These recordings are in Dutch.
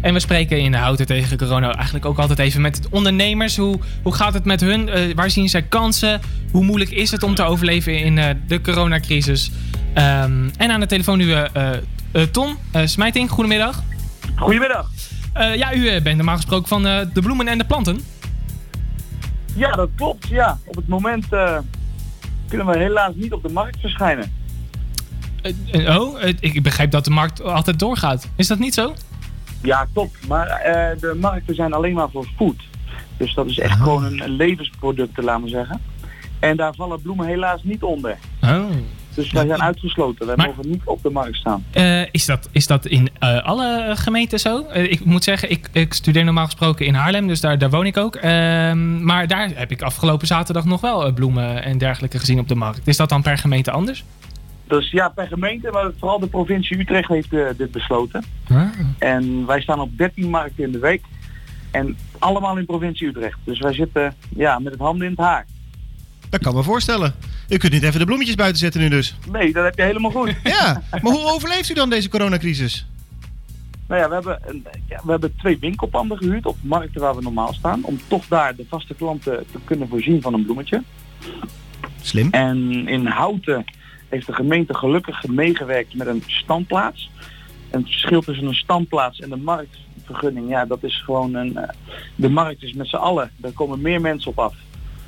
En we spreken in de Houten tegen corona eigenlijk ook altijd even met ondernemers. Hoe, hoe gaat het met hun? Eh, waar zien zij kansen? Hoe moeilijk is het om te overleven in eh, de coronacrisis? Ehm, en aan de telefoon nu eh, Tom Smijting. Goedemiddag. Goedemiddag. Ja, u bent normaal gesproken van de bloemen en de planten. Ja, dat klopt. Ja. Op het moment kunnen we helaas niet op de markt verschijnen. oh, ik begrijp dat de markt altijd doorgaat. Is dat niet zo? Ja, klopt. Maar de markten zijn alleen maar voor food. Dus dat is echt oh. gewoon een, een levensproduct, laten we zeggen. En daar vallen bloemen helaas niet onder. Oh. Dus wij zijn uitgesloten. Wij maar, mogen niet op de markt staan. Uh, is, dat, is dat in uh, alle gemeenten zo? Uh, ik moet zeggen, ik, ik, studeer normaal gesproken in Haarlem, dus daar, daar woon ik ook. Ehm, maar daar heb ik afgelopen zaterdag nog wel bloemen en dergelijke gezien op de markt. Is dat dan per gemeente anders? Dus ja, per gemeente, maar vooral de provincie Utrecht heeft dit besloten. Ah. En wij staan op 13 markten in de week. En allemaal in provincie Utrecht. Dus wij zitten ja, met het handen in het haar. Dat kan me voorstellen. U kunt niet even de bloemetjes buiten zetten nu dus. Nee, dat heb je helemaal goed. Ja, maar hoe overleeft u dan deze coronacrisis? Nou ja, we hebben, ja, we hebben twee winkelpanden gehuurd op markten waar we normaal staan. Om toch daar de vaste klanten te kunnen voorzien van een bloemetje. Slim. En in Houten heeft de gemeente gelukkig meegewerkt met een standplaats. En het verschil tussen een standplaats en de marktvergunning, ja, dat is gewoon een... De markt is met z'n allen, daar komen meer mensen op af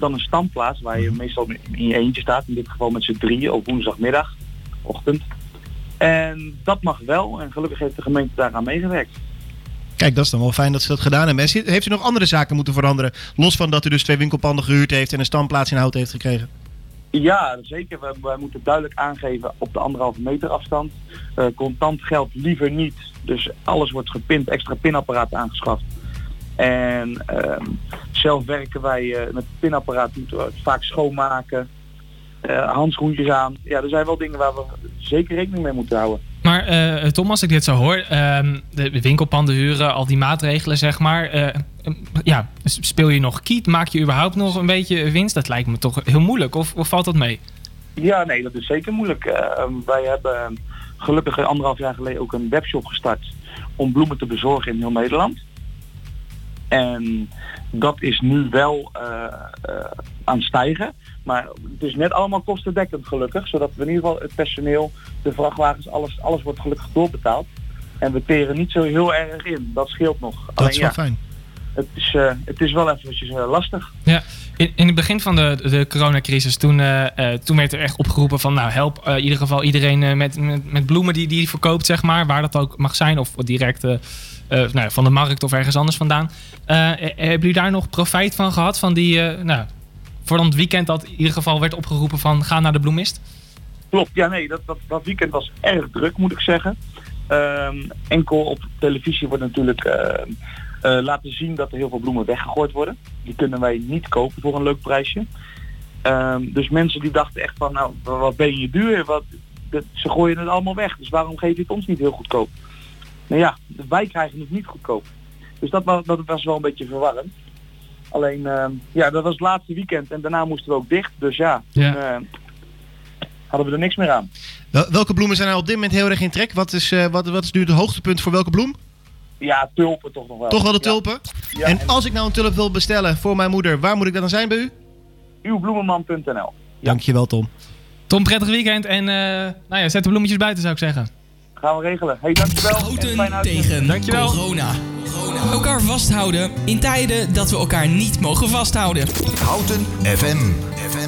dan een standplaats waar je meestal in je eentje staat. In dit geval met z'n drieën op woensdagmiddag, ochtend. En dat mag wel en gelukkig heeft de gemeente daaraan meegewerkt. Kijk, dat is dan wel fijn dat ze dat gedaan hebben. Heeft u nog andere zaken moeten veranderen? Los van dat u dus twee winkelpanden gehuurd heeft en een standplaats in hout heeft gekregen? Ja, zeker. We moeten duidelijk aangeven op de anderhalve meter afstand. Uh, contant geld liever niet. Dus alles wordt gepind, extra pinapparaat aangeschaft. En uh, zelf werken wij uh, met pinapparaat, moeten we vaak schoonmaken, uh, handschoentjes aan. Ja, er zijn wel dingen waar we zeker rekening mee moeten houden. Maar uh, Tom, als ik dit zo hoor, ehm, de winkelpanden huren, al die maatregelen zeg maar. ja, speel je nog kiet? Maak je überhaupt nog een beetje winst? Dat lijkt me toch heel moeilijk, of, of valt dat mee? Ja, nee, dat is zeker moeilijk. Ehm, wij hebben gelukkig anderhalf jaar geleden ook een webshop gestart om bloemen te bezorgen in heel Nederland. En dat is nu wel uh, uh, aan het stijgen. Maar het is net allemaal kostendekkend gelukkig. Zodat we in ieder geval het personeel, de vrachtwagens, alles, alles wordt gelukkig doorbetaald. En we teren niet zo heel erg in. Dat scheelt nog. Dat Alleen, is wel ja, fijn. Het is, uh, het is wel eventjes lastig. Ja. In, in het begin van de, de coronacrisis, toen, toen werd er echt opgeroepen van nou help in ieder geval iedereen met, met, met bloemen die, die verkoopt, zeg maar, waar dat ook mag zijn. Of direct uh, nou, van de markt of ergens anders vandaan. Uh, hebben jullie daar nog profijt van gehad? Van die, nou, voor het weekend dat in ieder geval werd opgeroepen van ga naar de bloemist? Klopt, ja nee, dat, dat, dat weekend was erg druk moet ik zeggen. Um, enkel op televisie wordt natuurlijk laten zien dat er heel veel bloemen weggegooid worden. Die kunnen wij niet kopen voor een leuk prijsje. Um, dus mensen die dachten echt van nou, wat ben je duur? Wat, dat, ze gooien het allemaal weg. Dus waarom geef je het ons niet heel goedkoop? Nou ja, wij krijgen het niet goedkoop. Dus dat was, dat was wel een beetje verwarrend. Alleen, uh, ja, dat was het laatste weekend en daarna moesten we ook dicht. Dus ja, ja. Toen, uh, hadden we er niks meer aan. Welke bloemen zijn er op dit moment heel erg in trek? Wat is, uh, wat, wat is nu het hoogtepunt voor welke bloem? Ja, tulpen toch nog wel. Toch wel de tulpen? Ja. Ja, en, en als ik nou een tulp wil bestellen voor mijn moeder, waar moet ik dat dan zijn bij u? Uwbloemenman.nl ja. Dankjewel Tom. Tom, prettig weekend en nou ja, zet de bloemetjes buiten zou ik zeggen. Gaan we regelen. Hey, dankjewel. Houten tegen dankjewel. corona. Elkaar vasthouden in tijden dat we elkaar niet mogen vasthouden. Houten FM. FM.